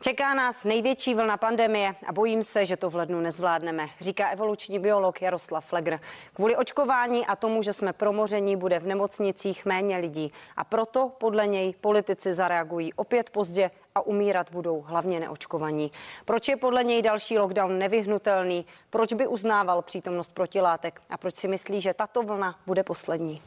Čeká nás největší vlna pandemie a bojím se, že to v lednu nezvládneme, říká evoluční biolog Jaroslav Flegr. Kvůli očkování a tomu, že jsme promoření, bude v nemocnicích méně lidí a proto podle něj politici zareagují opět pozdě a umírat budou hlavně neočkovaní. Proč je podle něj další lockdown nevyhnutelný? Proč by uznával přítomnost protilátek? A proč si myslí, že tato vlna bude poslední?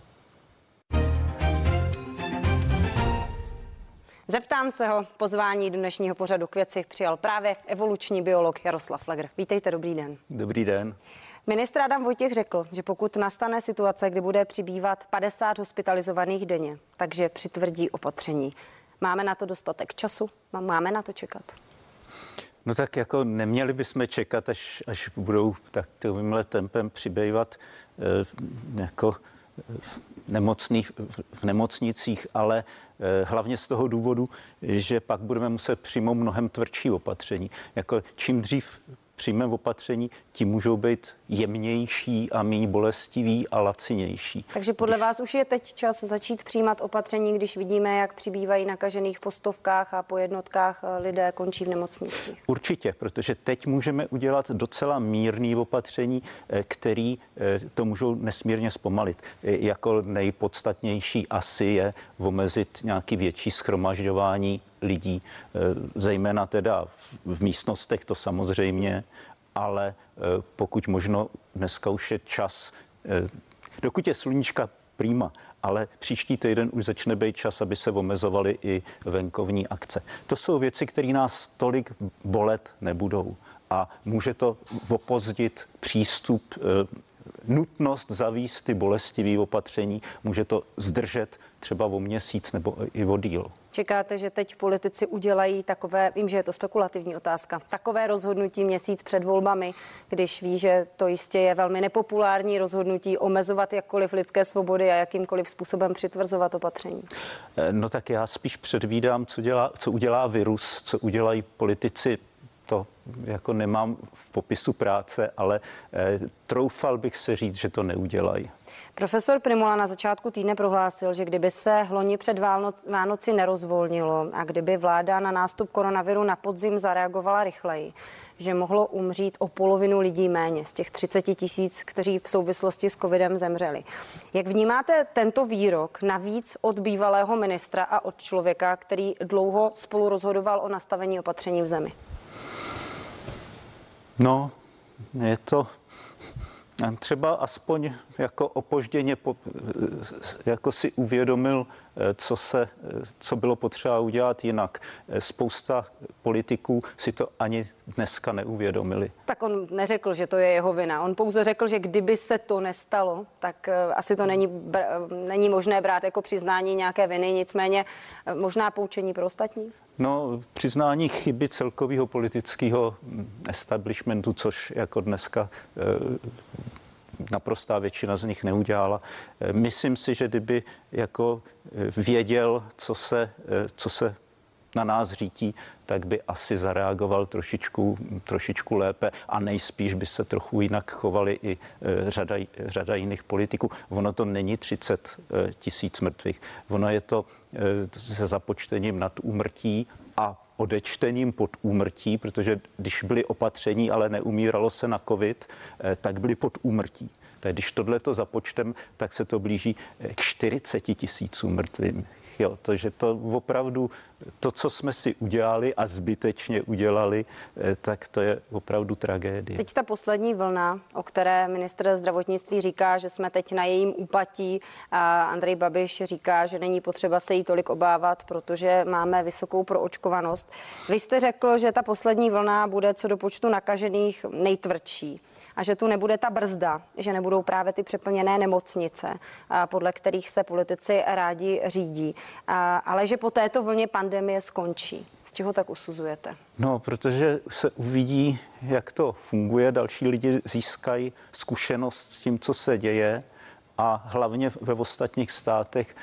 Zeptám se ho, pozvání do dnešního pořadu k věci přijal právě evoluční biolog Jaroslav Flegr. Vítejte, dobrý den. Dobrý den. Ministr Adam Vojtěch řekl, že pokud nastane situace, kdy bude přibývat 50 hospitalizovaných denně, takže přitvrdí opatření. Máme na to dostatek času? Máme na to čekat? No tak jako neměli bychom čekat, až, až budou tak tímhle tempem přibývat eh, jako nemocných, v nemocnicích, ale eh, hlavně z toho důvodu, že pak budeme muset přijmout mnohem tvrdší opatření. Jako čím dřív přijmeme opatření, tím můžou být jemnější a méně bolestivý a lacinější. Takže podle když... vás už je teď čas začít přijímat opatření, když vidíme, jak přibývají nakažených po stovkách a po jednotkách eh, lidé končí v nemocnicích? Určitě, protože teď můžeme udělat docela mírný opatření, eh, který eh, to můžou nesmírně zpomalit. Jako nejpodstatnější asi je omezit nějaký větší schromažďování lidí, zejména teda v místnostech, to samozřejmě, ale eh, pokud možno dneska už je čas, eh, dokud je sluníčka prýma, ale příští týden už začne být čas, aby se omezovaly i venkovní akce. To jsou věci, které nás tolik bolet nebudou a může to opozdit přístup, eh, nutnost zavíst ty bolestivé opatření, může to zdržet třeba o měsíc nebo i o díl. Čekáte, že teď politici udělají takové, vím, že je to spekulativní otázka, takové rozhodnutí měsíc před volbami, když ví, že to jistě je velmi nepopulární rozhodnutí omezovat jakkoliv lidské svobody a jakýmkoliv způsobem přitvrzovat opatření? Eh, no tak já spíš předvídám, co, dělá, co udělá virus, co udělají politici to jako nemám v popisu práce, ale e, troufal bych se říct, že to neudělají. Profesor Primula na začátku týdne prohlásil, že kdyby se hloni před Vánoc, Vánoci nerozvolnilo a kdyby vláda na nástup koronaviru na podzim zareagovala rychleji, že mohlo umřít o polovinu lidí méně z těch 30 tisíc, kteří v souvislosti s covidem zemřeli. Jak vnímáte tento výrok navíc od bývalého ministra a od člověka, který dlouho spolu rozhodoval o nastavení opatření v zemi? No, je to třeba aspoň jako opožděně jako si uvědomil, eh, co, se, eh, co bylo potřeba udělat jinak. Eh, spousta politiků si to ani dneska neuvědomili. Tak on neřekl, že to je jeho vina. On pouze řekl, že kdyby se to nestalo, tak asi to není, není možné brát jako přiznání nějaké viny, nicméně možná poučení pro ostatní. No, přiznání chyby celkového politického establishmentu, což jako dneska naprostá většina z nich neudělala. Myslím si, že kdyby jako věděl, co se, co se na nás řítí, tak by asi zareagoval trošičku, trošičku lépe a nejspíš by se trochu jinak chovali i řada, řada jiných politiků. Ono to není 30 tisíc mrtvých, ono je to se započtením nad úmrtí a odečtením pod úmrtí, protože když byly opatření, ale neumíralo se na covid, tak byly pod úmrtí. Tak když tohle to započtem, tak se to blíží k 40 tisícům mrtvým. Jo, takže to opravdu, to, co jsme si udělali a zbytečně udělali, eh, tak to je opravdu tragédie. Teď ta poslední vlna, o které ministr zdravotnictví říká, že jsme teď na jejím úpatí a Andrej Babiš říká, že není potřeba se jí tolik obávat, protože máme vysokou proočkovanost. Vy jste řekl, že ta poslední vlna bude co do počtu nakažených nejtvrdší a že tu nebude ta brzda, že nebudou právě ty přeplněné nemocnice, podle kterých se politici rádi řídí, ale že po této vlně pandemie skončí. Z čeho tak usuzujete? No, protože se uvidí, jak to funguje, další lidi získají zkušenost s tím, co se děje a hlavně ve ostatních státech e,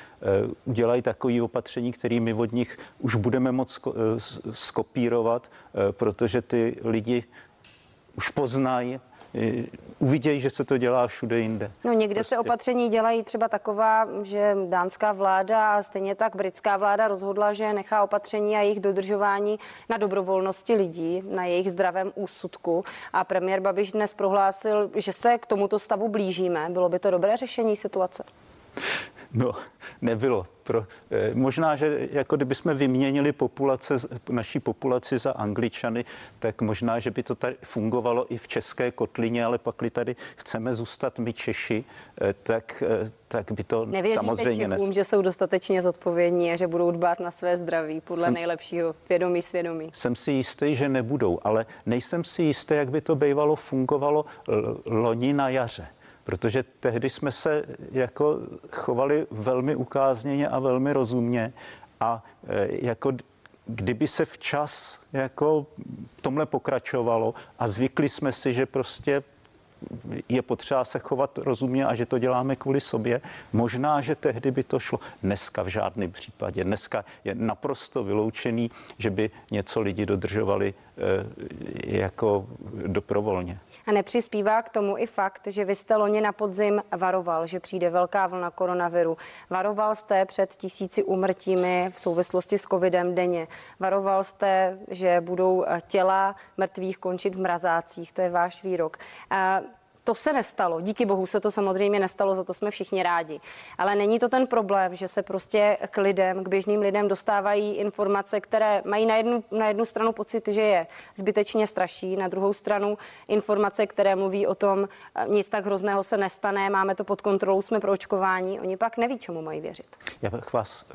udělají takové opatření, které my od nich už budeme moc e, skopírovat, e, protože ty lidi už poznají, uvidějí, že se to dělá všude jinde. No někde prostě. se opatření dělají třeba taková, že dánská vláda a stejně tak britská vláda rozhodla, že nechá opatření a jejich dodržování na dobrovolnosti lidí, na jejich zdravém úsudku. A premiér Babiš dnes prohlásil, že se k tomuto stavu blížíme. Bylo by to dobré řešení situace? No, nebylo. Pro, eh, možná, že jako kdybychom vyměnili populace, naší populaci za Angličany, tak možná, že by to tady fungovalo i v české kotlině, ale pakli tady chceme zůstat my Češi, eh, tak, eh, tak by to Nevěříte samozřejmě Čechům, nes... že jsou dostatečně zodpovědní a že budou dbát na své zdraví podle jsem, nejlepšího vědomí svědomí? Jsem si jistý, že nebudou, ale nejsem si jistý, jak by to bývalo fungovalo loni na jaře protože tehdy jsme se jako chovali velmi ukázněně a velmi rozumně a e, jako kdyby se včas jako tomhle pokračovalo a zvykli jsme si, že prostě je potřeba se chovat rozumně a že to děláme kvůli sobě. Možná, že tehdy by to šlo. Dneska v žádném případě. Dneska je naprosto vyloučený, že by něco lidi dodržovali e, jako doprovolně. A nepřispívá k tomu i fakt, že vy jste loni na podzim varoval, že přijde velká vlna koronaviru. Varoval jste před tisíci umrtími v souvislosti s covidem denně. Varoval jste, že budou těla mrtvých končit v mrazácích. To je váš výrok. To se nestalo. Díky bohu se to samozřejmě nestalo, za to jsme všichni rádi. Ale není to ten problém, že se prostě k lidem, k běžným lidem dostávají informace, které mají na jednu, na jednu stranu pocit, že je zbytečně straší, na druhou stranu informace, které mluví o tom, eh, nic tak hrozného se nestane, máme to pod kontrolou, jsme pro očkování. Oni pak neví, čemu mají věřit. Já bych vás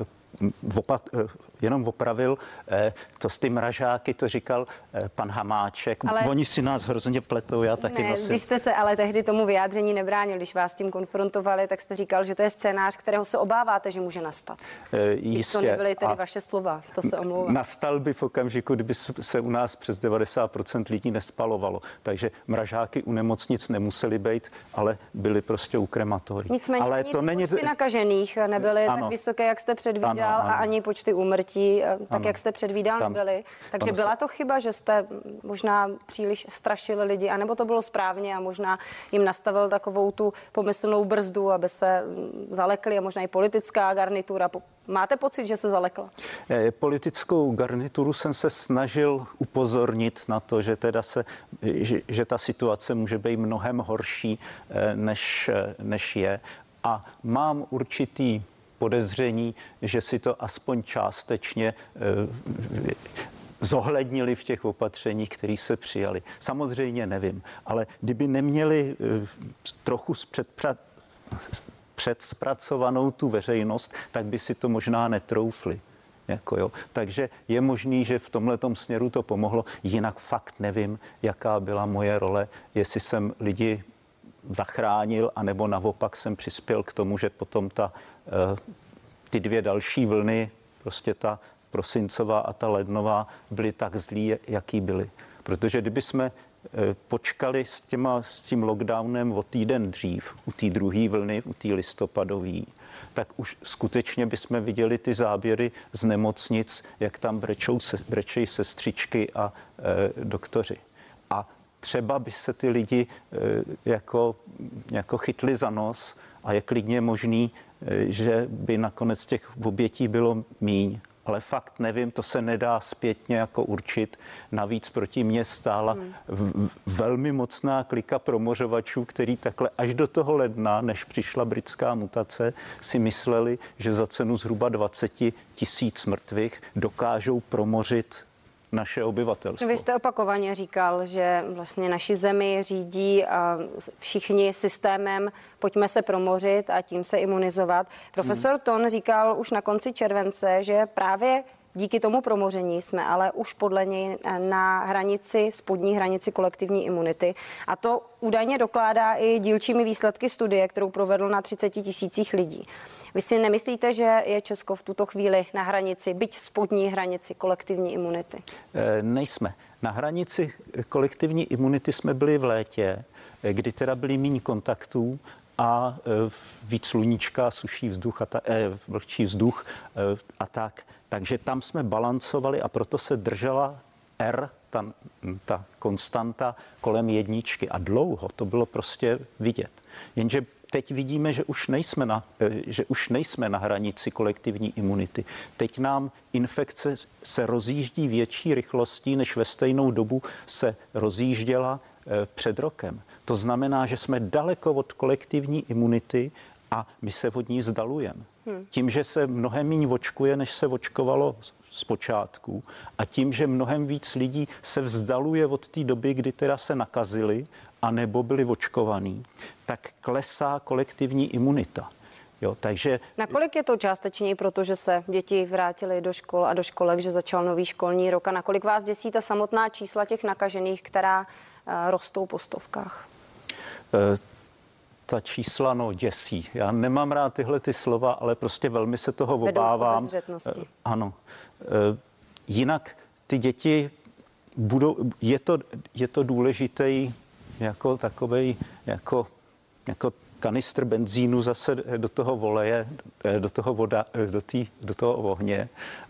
opat, eh, jenom opravil, eh, to s ty mražáky, to říkal eh, pan Hamáček. Ale... Oni si nás hrozně pletou, já taky ne, nosím. Vy jste se ale tehdy tomu vyjádření nebránil, když vás tím konfrontovali, tak jste říkal, že to je scénář, kterého se obáváte, že může nastat. E, jistě. To nebyly tedy a vaše slova, to se omlouvám. Nastal by v okamžiku, kdyby se u nás přes 90% lidí nespalovalo. Takže mražáky u nemocnic nemuseli být, ale byly prostě u krematorií. Nicméně ale to není... nakažených nebyly ano. tak vysoké, jak jste předvídal ano, ano. a ani počty úmrtí, eh, tak ano. jak jste předvídal, Tam, nebyly. Takže byla se... to chyba, že jste možná příliš strašili lidi, anebo to bylo správně a možná jim nastavil takovou tu pomyslnou brzdu, aby se mm, zalekli a možná i politická garnitura. Máte pocit, že se zalekla? Eh, politickou garnituru jsem se snažil upozornit na to, že teda se, že, že ta situace může být mnohem horší, eh, než, než je. A mám určitý podezření, že si to aspoň částečně eh, zohlednili v těch opatřeních, které se přijali. Samozřejmě nevím, ale kdyby neměli eh, trochu předspracovanou tu veřejnost, tak by si to možná netroufli. Jako jo. Takže je možný, že v tomhle směru to pomohlo. Jinak fakt nevím, jaká byla moje role, jestli jsem lidi zachránil, anebo naopak jsem přispěl k tomu, že potom ta Eh, ty dvě další vlny, prostě ta prosincová a ta lednová, byly tak zlí, jaký byly. Protože kdyby jsme eh, počkali s, těma, s tím lockdownem o týden dřív, u té druhé vlny, u té listopadové, tak už skutečně bychom viděli ty záběry z nemocnic, jak tam brečou, brečejí sestřičky a e, doktoři. Třeba by se ty lidi e, jako, jako chytli za nos a je klidně možný, Eh, že by nakonec těch obětí bylo míň. Ale fakt nevím, to se nedá zpětně jako určit. Navíc proti mně stála hmm. velmi mocná klika promořovačů, který takhle až do toho ledna, než přišla britská mutace, si mysleli, že za cenu zhruba 20 tisíc mrtvých dokážou promořit naše obyvatelstvo. Vy jste opakovaně říkal, že vlastně naši zemi řídí všichni systémem pojďme se promořit a tím se imunizovat. Profesor hmm. Ton říkal už na konci července, že právě Díky tomu promoření jsme ale už podle něj na hranici, spodní hranici kolektivní imunity. A to údajně dokládá i dílčími výsledky studie, kterou provedl na 30 tisících lidí. Vy si nemyslíte, že je Česko v tuto chvíli na hranici, byť spodní hranici kolektivní imunity? E, nejsme. Na hranici kolektivní imunity jsme byli v létě, eh, kdy teda byli méně kontaktů a e, víc sluníčka, suší vzduch a ta, e, vlhčí vzduch e, a tak. Takže tam jsme balancovali a proto se držela R ta, ta konstanta kolem jedničky a dlouho to bylo prostě vidět. Jenže teď vidíme, že už nejsme na, eh, že už nejsme na hranici kolektivní imunity. Teď nám infekce se rozjíždí větší rychlostí, než ve stejnou dobu se rozjížděla eh, před rokem. To znamená, že jsme daleko od kolektivní imunity a my se od ní vzdalujeme. Hmm. Tím, že se mnohem méně očkuje, než se očkovalo z počátku a tím, že mnohem víc lidí se vzdaluje od té doby, kdy teda se nakazili a nebo byli očkovaní, tak klesá kolektivní imunita. Jo, takže... Nakolik je to částečně, protože se děti vrátily do škol a do školek, že začal nový školní rok a nakolik vás děsí ta samotná čísla těch nakažených, která uh, rostou po stovkách? Uh, ta čísla no děsí. Já nemám rád tyhle ty slova, ale prostě velmi se toho Vedou obávám. Uh, ano. Uh, jinak ty děti budou, je to, je to důležitý jako takový jako, jako kanistr benzínu zase do toho voleje, do toho, voda, do, tý, do toho ohně,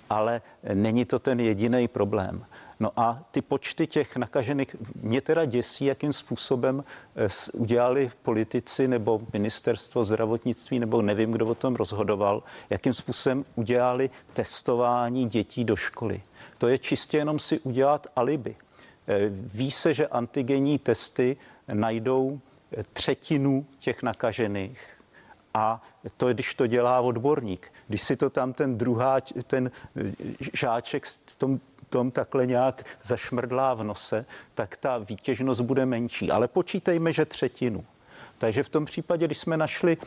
ale není to ten jediný problém. No a ty počty těch nakažených mě teda děsí, jakým způsobem eh, udělali politici nebo ministerstvo zdravotnictví, nebo nevím, kdo o tom rozhodoval, jakým způsobem udělali testování dětí do školy. To je čistě jenom si udělat alibi. Eh, ví se, že antigenní testy najdou eh, třetinu těch nakažených a to, když to dělá odborník. Když si to tam ten druhá, ten eh, žáček tom, tom takhle nějak zašmrdlá v nose, tak ta výtěžnost bude menší. Ale počítejme, že třetinu. Takže v tom případě, když jsme našli,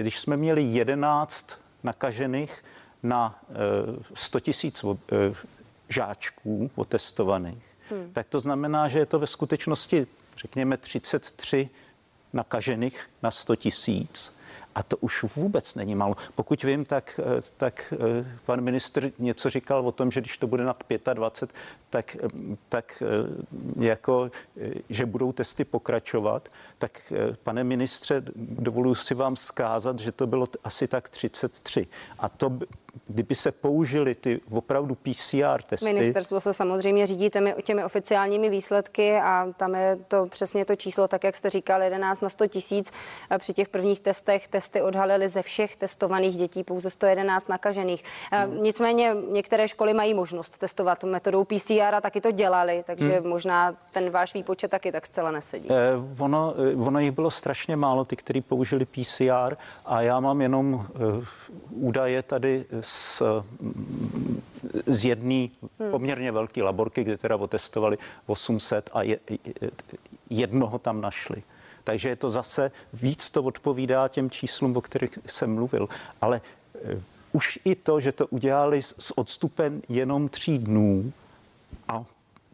když jsme měli 11 nakažených na 100 tisíc žáčků otestovaných, hmm. tak to znamená, že je to ve skutečnosti, řekněme, 33 nakažených na 100 tisíc. A to už vůbec není málo. Pokud vím, tak, eh, tak eh, pan ministr něco říkal o tom, že když to bude nad 25, tak, eh, tak jako, že budou testy pokračovat. Tak pane ministře, dovoluji si vám skázat, že to bylo asi tak 33. A to kdyby se použili ty opravdu PCR testy. Ministerstvo se samozřejmě řídí těmi, těmi oficiálními výsledky a tam je to přesně to číslo, tak jak jste říkal, 11 na 100 tisíc. Při těch prvních testech testy odhalily ze všech testovaných dětí pouze 111 nakažených. Hmm. Nicméně některé školy mají možnost testovat metodou PCR a taky to dělali, takže hmm. možná ten váš výpočet taky tak zcela nesedí. Eh, ono, eh, ono jich bylo strašně málo, ty, kteří použili PCR a já mám jenom eh, údaje tady z, z jedné hmm. poměrně velké laborky, kde teda otestovali 800 a je, jednoho tam našli. Takže je to zase víc to odpovídá těm číslům, o kterých jsem mluvil. Ale uh, už i to, že to udělali s, odstupem jenom tří dnů a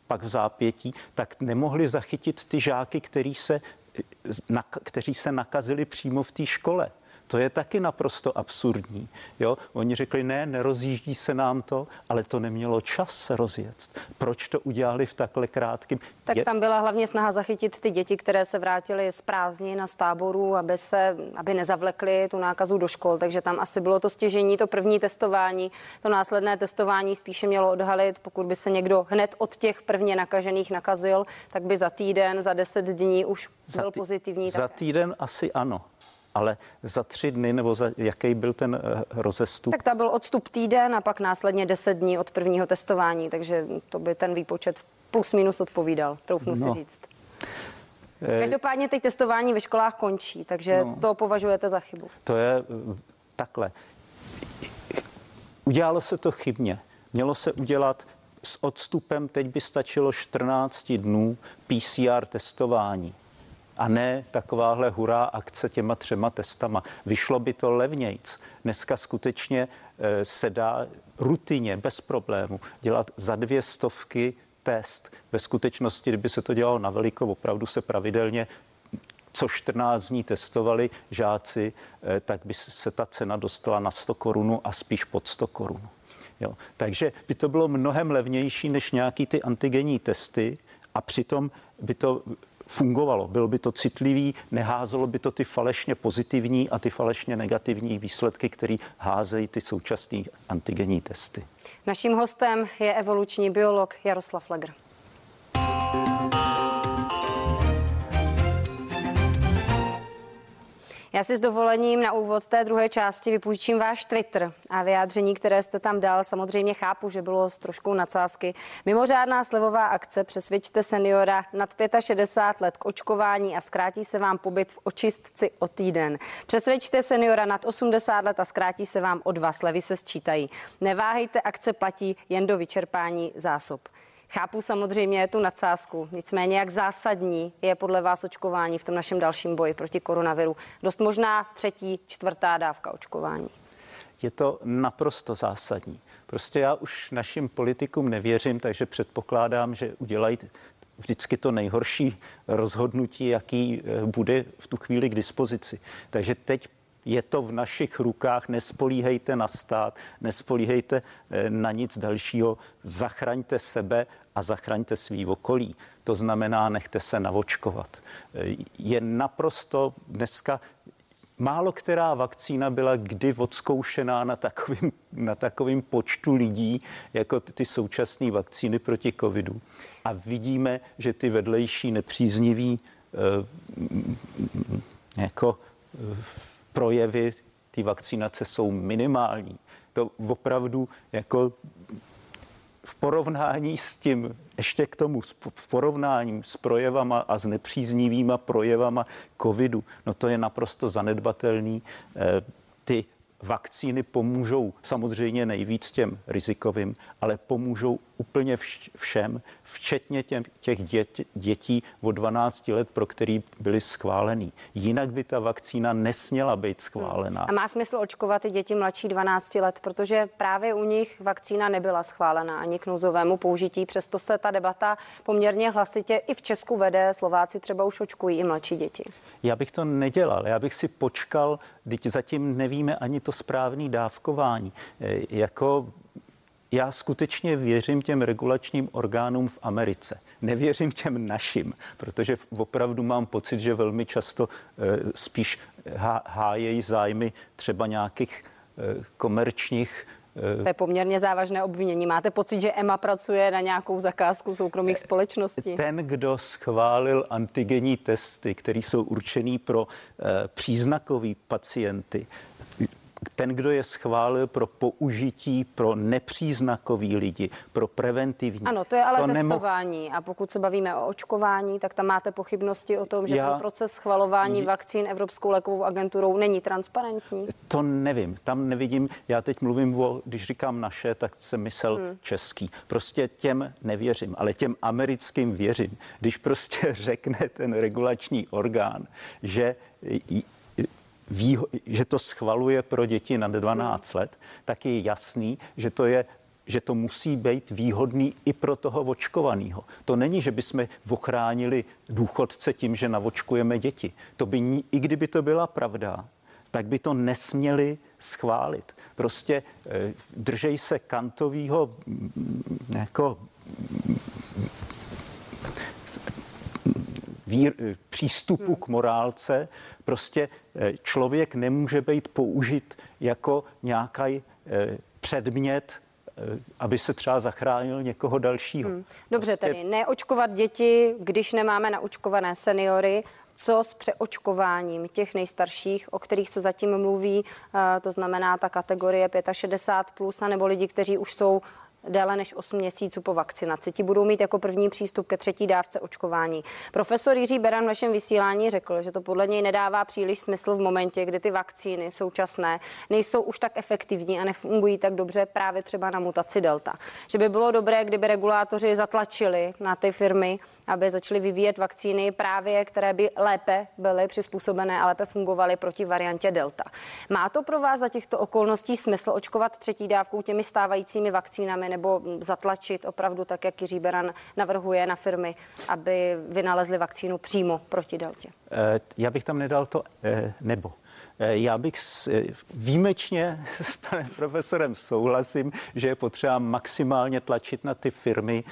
pak v zápětí, tak nemohli zachytit ty žáky, který se, na, kteří se nakazili přímo v té škole. To je taky naprosto absurdní. Jo? Oni řekli, ne, nerozjíždí se nám to, ale to nemělo čas se rozjet. Proč to udělali v takhle krátkém? Tak je... tam byla hlavně snaha zachytit ty děti, které se vrátily z prázdnin z táborů, aby se, aby nezavlekly tu nákazu do škol. Takže tam asi bylo to stěžení, to první testování. To následné testování spíše mělo odhalit, pokud by se někdo hned od těch prvně nakažených nakazil, tak by za týden, za deset dní už byl za tý, pozitivní. Za týden asi ano ale za tři dny, nebo za jaký byl ten uh, rozestup? Tak to byl odstup týden a pak následně deset dní od prvního testování, takže to by ten výpočet plus minus odpovídal, troufnu no. si říct. Eh, Každopádně teď testování ve školách končí, takže no, to považujete za chybu. To je eh, takhle. Udělalo se to chybně. Mělo se udělat s odstupem, teď by stačilo 14 dnů PCR testování a ne takováhle hurá akce těma třema testama. Vyšlo by to levnějc. Dneska skutečně eh, se dá rutině, bez problému, dělat za dvě stovky test. Ve skutečnosti, kdyby se to dělalo na veliko, opravdu se pravidelně co 14 dní testovali žáci, eh, tak by se ta cena dostala na 100 korun a spíš pod 100 korun. Jo. Takže by to bylo mnohem levnější než nějaký ty antigenní testy a přitom by to fungovalo. Bylo by to citlivý, neházelo by to ty falešně pozitivní a ty falešně negativní výsledky, které házejí ty současné antigenní testy. Naším hostem je evoluční biolog Jaroslav Legr. Já si s dovolením na úvod té druhé části vypůjčím váš Twitter a vyjádření, které jste tam dal. Samozřejmě chápu, že bylo s troškou nadsázky. Mimořádná slevová akce přesvědčte seniora nad 65 let k očkování a zkrátí se vám pobyt v očistci o týden. Přesvědčte seniora nad 80 let a zkrátí se vám o dva slevy se sčítají. Neváhejte, akce platí jen do vyčerpání zásob. Chápu samozřejmě tu nadsázku, nicméně jak zásadní je podle vás očkování v tom našem dalším boji proti koronaviru. Dost možná třetí, čtvrtá dávka očkování. Je to naprosto zásadní. Prostě já už našim politikům nevěřím, takže předpokládám, že udělají vždycky to nejhorší rozhodnutí, jaký eh, bude v tu chvíli k dispozici. Takže teď je to v našich rukách, nespolíhejte na stát, nespolíhejte eh, na nic dalšího, zachraňte sebe a zachraňte svý okolí. To znamená, nechte se navočkovat. Eh, je naprosto dneska Málo která vakcína byla kdy odzkoušená na takovým, na takovým počtu lidí, jako ty, současné vakcíny proti covidu. A vidíme, že ty vedlejší nepříznivý eh, jako projevy té vakcinace jsou minimální. To opravdu jako v porovnání s tím, ještě k tomu, v porovnání s projevama a s nepříznivýma projevama covidu, no to je naprosto zanedbatelný. Eh, ty vakcíny pomůžou samozřejmě nejvíc těm rizikovým, ale pomůžou úplně všem, včetně těm, těch dět, dětí od 12 let, pro který byly schválený. Jinak by ta vakcína nesměla být schválená. A má smysl očkovat i děti mladší 12 let, protože právě u nich vakcína nebyla schválena ani k nouzovému použití. Přesto se ta debata poměrně hlasitě i v Česku vede. Slováci třeba už očkují i mladší děti. Já bych to nedělal. Já bych si počkal, teď zatím nevíme ani to správné dávkování. E, jako já skutečně věřím těm regulačním orgánům v Americe. Nevěřím těm našim, protože opravdu mám pocit, že velmi často e, spíš hájejí zájmy třeba nějakých e, komerčních to je poměrně závažné obvinění. Máte pocit, že EMA pracuje na nějakou zakázku soukromých společností? Ten, kdo schválil antigenní testy, které jsou určený pro e, příznakový pacienty, ten, kdo je schválil pro použití pro nepříznakový lidi, pro preventivní. Ano, to je ale to testování. Nemoh... A pokud se bavíme o očkování, tak tam máte pochybnosti o tom, že Já... ten proces schvalování vakcín Evropskou lékovou agenturou není transparentní? To nevím, tam nevidím. Já teď mluvím o, když říkám naše, tak jsem myslel hmm. český. Prostě těm nevěřím, ale těm americkým věřím. Když prostě řekne ten regulační orgán, že ví, že to schvaluje pro děti nad 12 let, tak je jasný, že to je že to musí být výhodný i pro toho očkovaného. To není, že bychom ochránili důchodce tím, že navočkujeme děti. To by, i kdyby to byla pravda, tak by to nesměli schválit. Prostě eh, držej se kantového mm, jako vír, přístupu hmm. k morálce. Prostě eh, člověk nemůže být použit jako nějaký eh, předmět eh, aby se třeba zachránil někoho dalšího. Hmm. Dobře, prostě... tedy neočkovat děti, když nemáme naočkované seniory, co s přeočkováním těch nejstarších, o kterých se zatím mluví, to znamená ta kategorie 65 plus, nebo lidi, kteří už jsou déle než 8 měsíců po vakcinaci. Ti budou mít jako první přístup ke třetí dávce očkování. Profesor Jiří Beran v našem vysílání řekl, že to podle něj nedává příliš smysl v momentě, kdy ty vakcíny současné nejsou už tak efektivní a nefungují tak dobře právě třeba na mutaci Delta. Že by bylo dobré, kdyby regulátoři zatlačili na ty firmy, aby začaly vyvíjet vakcíny právě, které by lépe byly přizpůsobené a lépe fungovaly proti variantě Delta. Má to pro vás za těchto okolností smysl očkovat třetí dávkou těmi stávajícími vakcínami nebo zatlačit opravdu tak, jak Jiří Beran navrhuje na firmy, aby vynalezli vakcínu přímo proti deltě? Eh, já bych tam nedal to eh, nebo. Eh, já bych výjimečně s panem profesorem souhlasím, že je potřeba maximálně tlačit na ty firmy,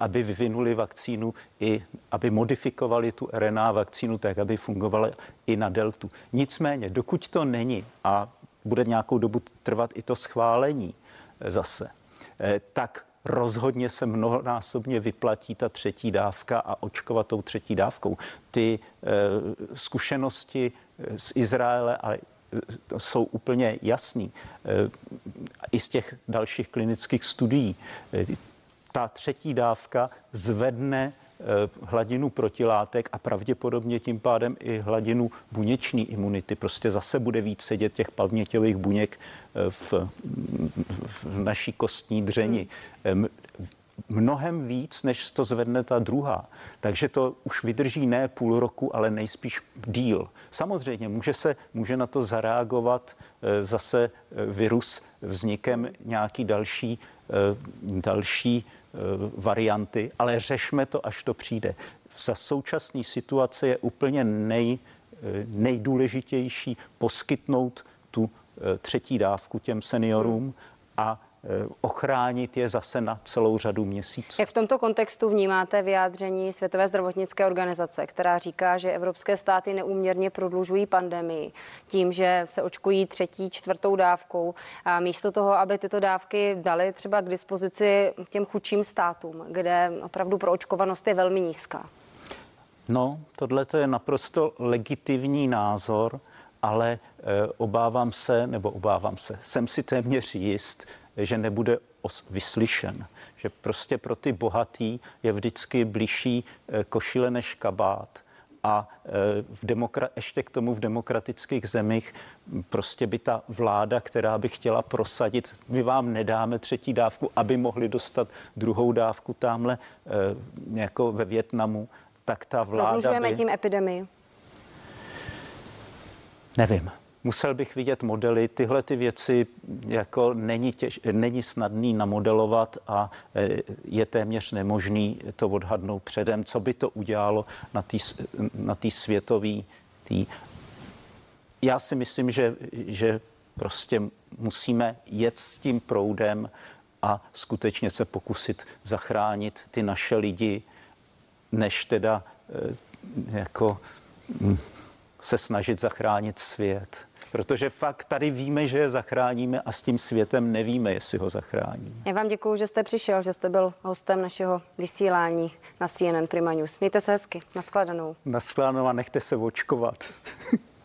aby vyvinuli vakcínu i aby modifikovali tu RNA vakcínu tak, aby fungovala i na deltu. Nicméně, dokud to není a bude nějakou dobu trvat i to schválení zase, tak rozhodně se mnohonásobně vyplatí ta třetí dávka a očkovat tou třetí dávkou. Ty e, zkušenosti z Izraele, ale jsou úplně jasný. I z těch dalších klinických studií. Ta třetí dávka zvedne Eh, hladinu protilátek a pravděpodobně tím pádem i hladinu buněční imunity. Prostě zase bude víc sedět těch paměťových buněk eh, v, v naší kostní dřeni. Mnohem víc, než to zvedne ta druhá. Takže to už vydrží ne půl roku, ale nejspíš díl. Samozřejmě může, se, může na to zareagovat eh, zase virus vznikem nějaký další, další Eh, varianty, ale řešme to, až to přijde. Za současné situace je úplně nej, eh, nejdůležitější poskytnout tu eh, třetí dávku těm seniorům a Eh, ochránit je zase na celou řadu měsíců. Jak v tomto kontextu vnímáte vyjádření Světové zdravotnické organizace, která říká, že evropské státy neúměrně prodlužují pandemii tím, že se očkují třetí, čtvrtou dávkou a místo toho, aby tyto dávky dali třeba k dispozici těm chudším státům, kde opravdu proočkovanost je velmi nízká? No, tohle je naprosto legitimní názor, ale e, obávám se, nebo obávám se, jsem si téměř jist, že nebude vyslyšen. Že prostě pro ty bohatý je vždycky blížší eh, košile než kabát. A eh, v demokra- ještě k tomu v demokratických zemích prostě by ta vláda, která by chtěla prosadit, my vám nedáme třetí dávku, aby mohli dostat druhou dávku tamhle eh, jako ve Větnamu, tak ta vláda Prodlužujeme by... tím epidemii? Nevím. Musel bych vidět modely. Tyhle ty věci jako není, těž, není snadný namodelovat a e, je téměř nemožný to odhadnout předem, co by to udělalo na té na světové. Tý. Já si myslím, že, že prostě musíme jet s tím proudem a skutečně se pokusit zachránit ty naše lidi, než teda e, jako se snažit zachránit svět. Protože fakt tady víme, že je zachráníme a s tím světem nevíme, jestli ho zachráníme. Já vám děkuji, že jste přišel, že jste byl hostem našeho vysílání na CNN Prima News. Mějte se hezky. Naschledanou. Naschledanou a nechte se očkovat.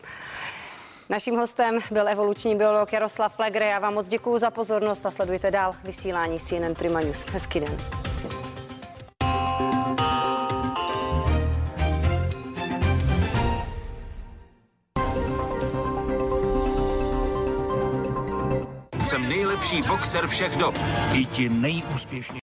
Naším hostem byl evoluční biolog Jaroslav Flegre. Já vám moc děkuji za pozornost a sledujte dál vysílání CNN Prima News. Hezký den. Nejlepší boxer všech dob. I ti nejúspěšnější.